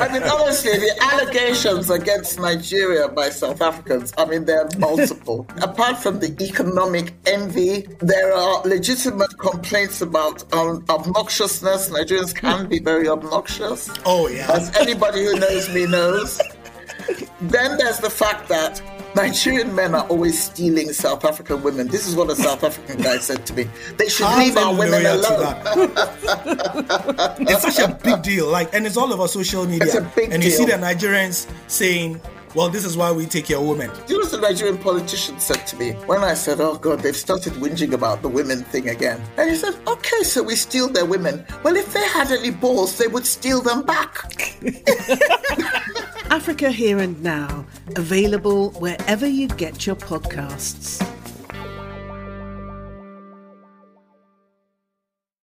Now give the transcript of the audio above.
I mean, honestly, the allegations against Nigeria by South Africans, I mean, they're multiple. Apart from the economic envy, there are legitimate complaints about um, obnoxiousness. Nigerians can be very obnoxious. Oh, yeah. As anybody who knows me knows. then there's the fact that Nigerian men are always stealing South African women. This is what a South African guy said to me. They should leave our women alone. it's such a big deal. Like, and it's all over social media. It's a big and you deal. see the Nigerians saying, "Well, this is why we take your women." You know what the Nigerian politician said to me when I said, "Oh God, they've started whinging about the women thing again," and he said, "Okay, so we steal their women. Well, if they had any balls, they would steal them back." Africa Here and Now, available wherever you get your podcasts.